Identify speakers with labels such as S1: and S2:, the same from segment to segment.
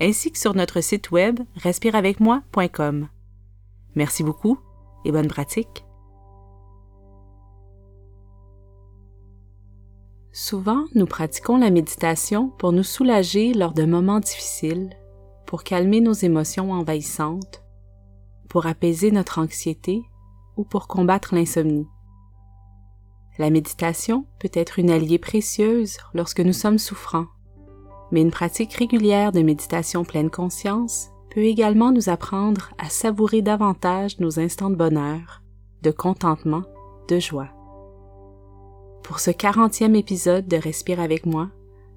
S1: ainsi que sur notre site web respireavecmoi.com. Merci beaucoup et bonne pratique. Souvent, nous pratiquons la méditation pour nous soulager lors de moments difficiles, pour calmer nos émotions envahissantes, pour apaiser notre anxiété ou pour combattre l'insomnie. La méditation peut être une alliée précieuse lorsque nous sommes souffrants, mais une pratique régulière de méditation pleine conscience peut également nous apprendre à savourer davantage nos instants de bonheur, de contentement, de joie. Pour ce 40e épisode de Respire avec moi,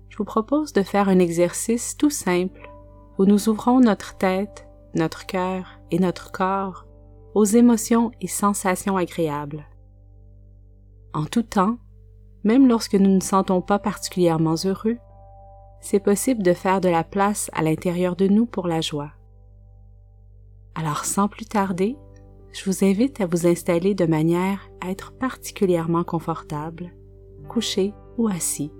S1: je vous propose de faire un exercice tout simple où nous ouvrons notre tête, notre cœur et notre corps aux émotions et sensations agréables. En tout temps, même lorsque nous ne sentons pas particulièrement heureux, c'est possible de faire de la place à l'intérieur de nous pour la joie. Alors sans plus tarder, je vous invite à vous installer de manière à être particulièrement confortable, couché ou assis.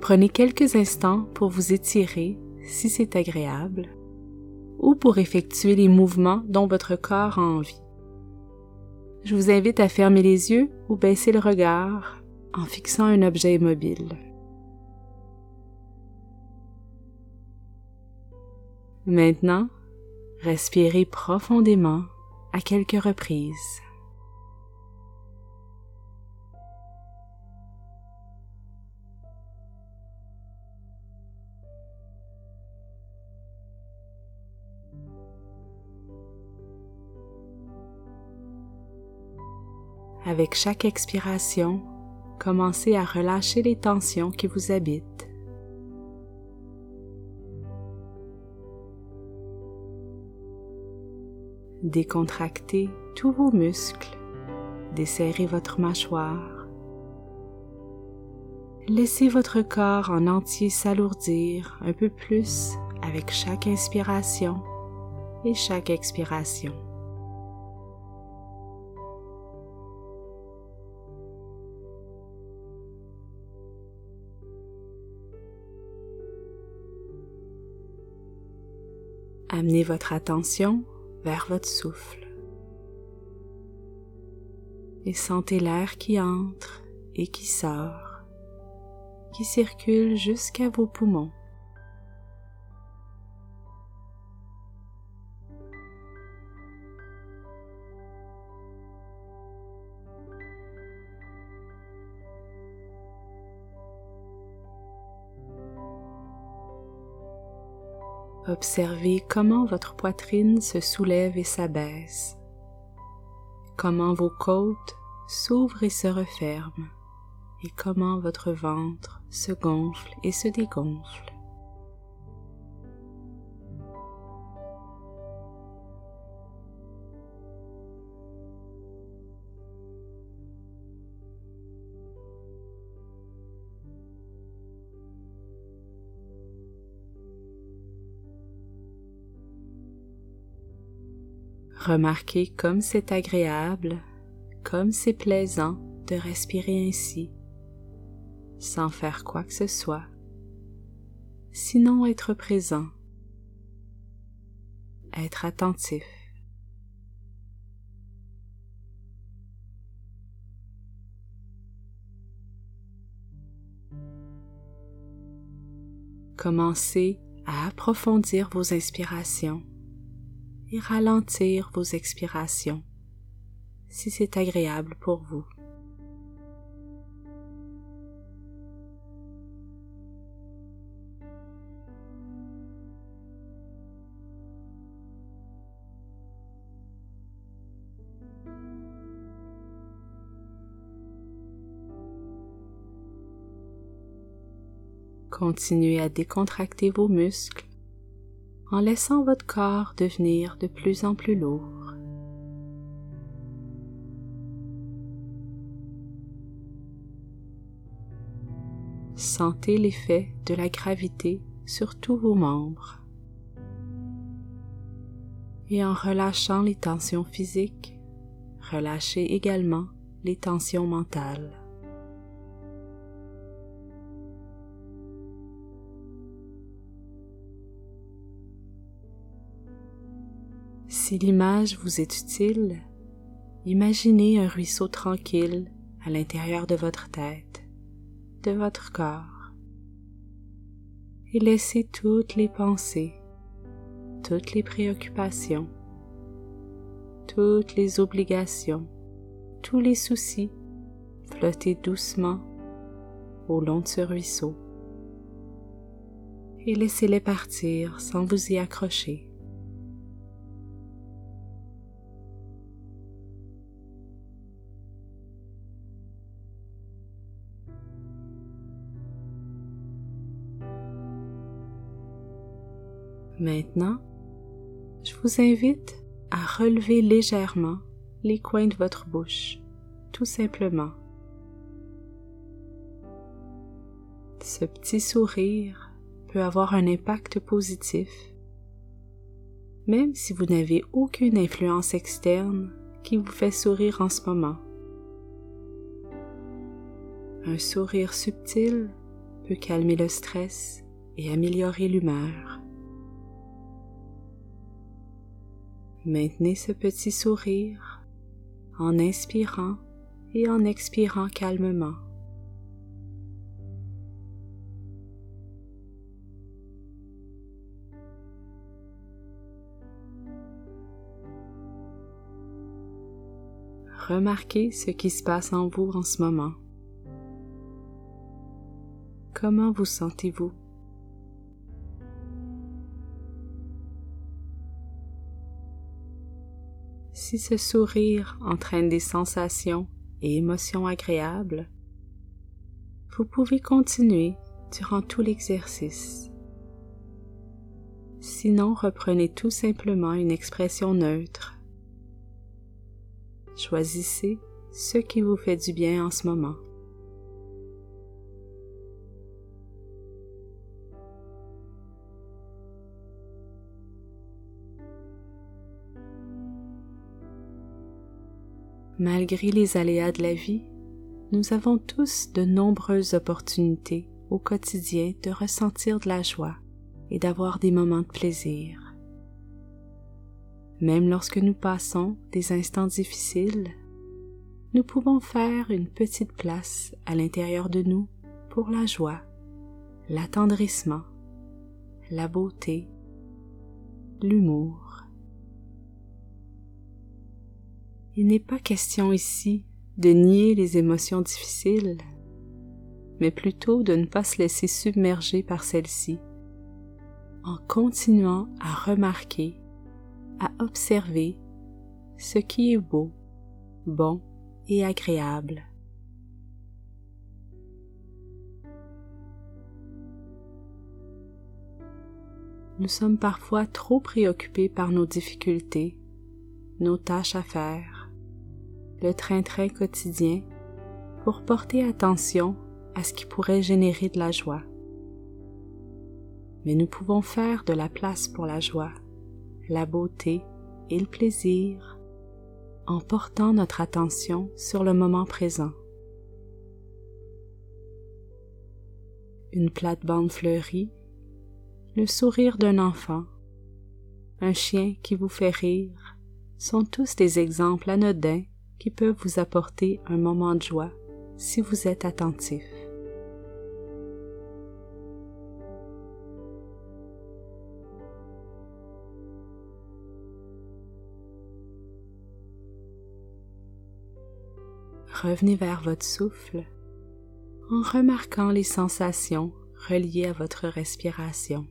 S1: Prenez quelques instants pour vous étirer si c'est agréable ou pour effectuer les mouvements dont votre corps a envie. Je vous invite à fermer les yeux ou baisser le regard en fixant un objet immobile. Maintenant, respirez profondément à quelques reprises. Avec chaque expiration, commencez à relâcher les tensions qui vous habitent. Décontractez tous vos muscles, desserrez votre mâchoire. Laissez votre corps en entier s'alourdir un peu plus avec chaque inspiration et chaque expiration. Amenez votre attention vers votre souffle et sentez l'air qui entre et qui sort, qui circule jusqu'à vos poumons. Observez comment votre poitrine se soulève et s'abaisse, comment vos côtes s'ouvrent et se referment, et comment votre ventre se gonfle et se dégonfle. Remarquez comme c'est agréable, comme c'est plaisant de respirer ainsi, sans faire quoi que ce soit, sinon être présent, être attentif. Commencez à approfondir vos inspirations et ralentir vos expirations si c'est agréable pour vous. Continuez à décontracter vos muscles en laissant votre corps devenir de plus en plus lourd. Sentez l'effet de la gravité sur tous vos membres. Et en relâchant les tensions physiques, relâchez également les tensions mentales. Si l'image vous est utile, imaginez un ruisseau tranquille à l'intérieur de votre tête, de votre corps, et laissez toutes les pensées, toutes les préoccupations, toutes les obligations, tous les soucis flotter doucement au long de ce ruisseau. Et laissez-les partir sans vous y accrocher. Maintenant, je vous invite à relever légèrement les coins de votre bouche, tout simplement. Ce petit sourire peut avoir un impact positif, même si vous n'avez aucune influence externe qui vous fait sourire en ce moment. Un sourire subtil peut calmer le stress et améliorer l'humeur. Maintenez ce petit sourire en inspirant et en expirant calmement. Remarquez ce qui se passe en vous en ce moment. Comment vous sentez-vous? Si ce sourire entraîne des sensations et émotions agréables, vous pouvez continuer durant tout l'exercice. Sinon, reprenez tout simplement une expression neutre. Choisissez ce qui vous fait du bien en ce moment. Malgré les aléas de la vie, nous avons tous de nombreuses opportunités au quotidien de ressentir de la joie et d'avoir des moments de plaisir. Même lorsque nous passons des instants difficiles, nous pouvons faire une petite place à l'intérieur de nous pour la joie, l'attendrissement, la beauté, l'humour. Il n'est pas question ici de nier les émotions difficiles, mais plutôt de ne pas se laisser submerger par celles-ci, en continuant à remarquer, à observer ce qui est beau, bon et agréable. Nous sommes parfois trop préoccupés par nos difficultés, nos tâches à faire, le train-train quotidien pour porter attention à ce qui pourrait générer de la joie. Mais nous pouvons faire de la place pour la joie, la beauté et le plaisir en portant notre attention sur le moment présent. Une plate-bande fleurie, le sourire d'un enfant, un chien qui vous fait rire sont tous des exemples anodins qui peuvent vous apporter un moment de joie si vous êtes attentif. Revenez vers votre souffle en remarquant les sensations reliées à votre respiration.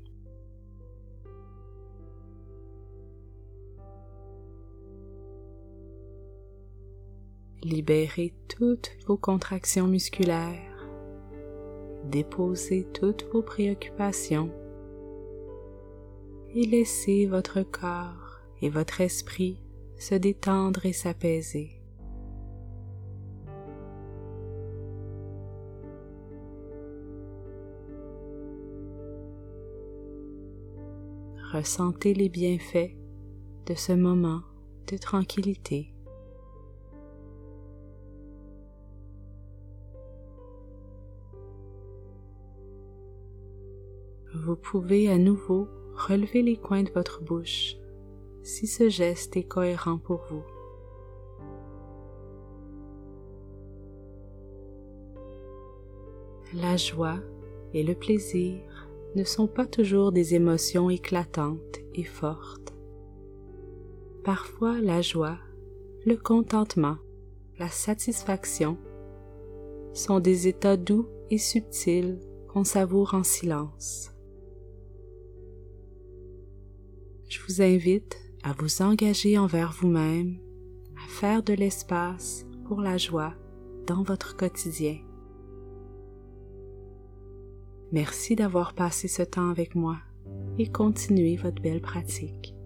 S1: Libérez toutes vos contractions musculaires. déposez toutes vos préoccupations et laissez votre corps et votre esprit se détendre et s'apaiser. Ressentez les bienfaits de ce moment de tranquillité. Pouvez à nouveau relever les coins de votre bouche si ce geste est cohérent pour vous. La joie et le plaisir ne sont pas toujours des émotions éclatantes et fortes. Parfois la joie, le contentement, la satisfaction sont des états doux et subtils qu'on savoure en silence. Je vous invite à vous engager envers vous-même, à faire de l'espace pour la joie dans votre quotidien. Merci d'avoir passé ce temps avec moi et continuez votre belle pratique.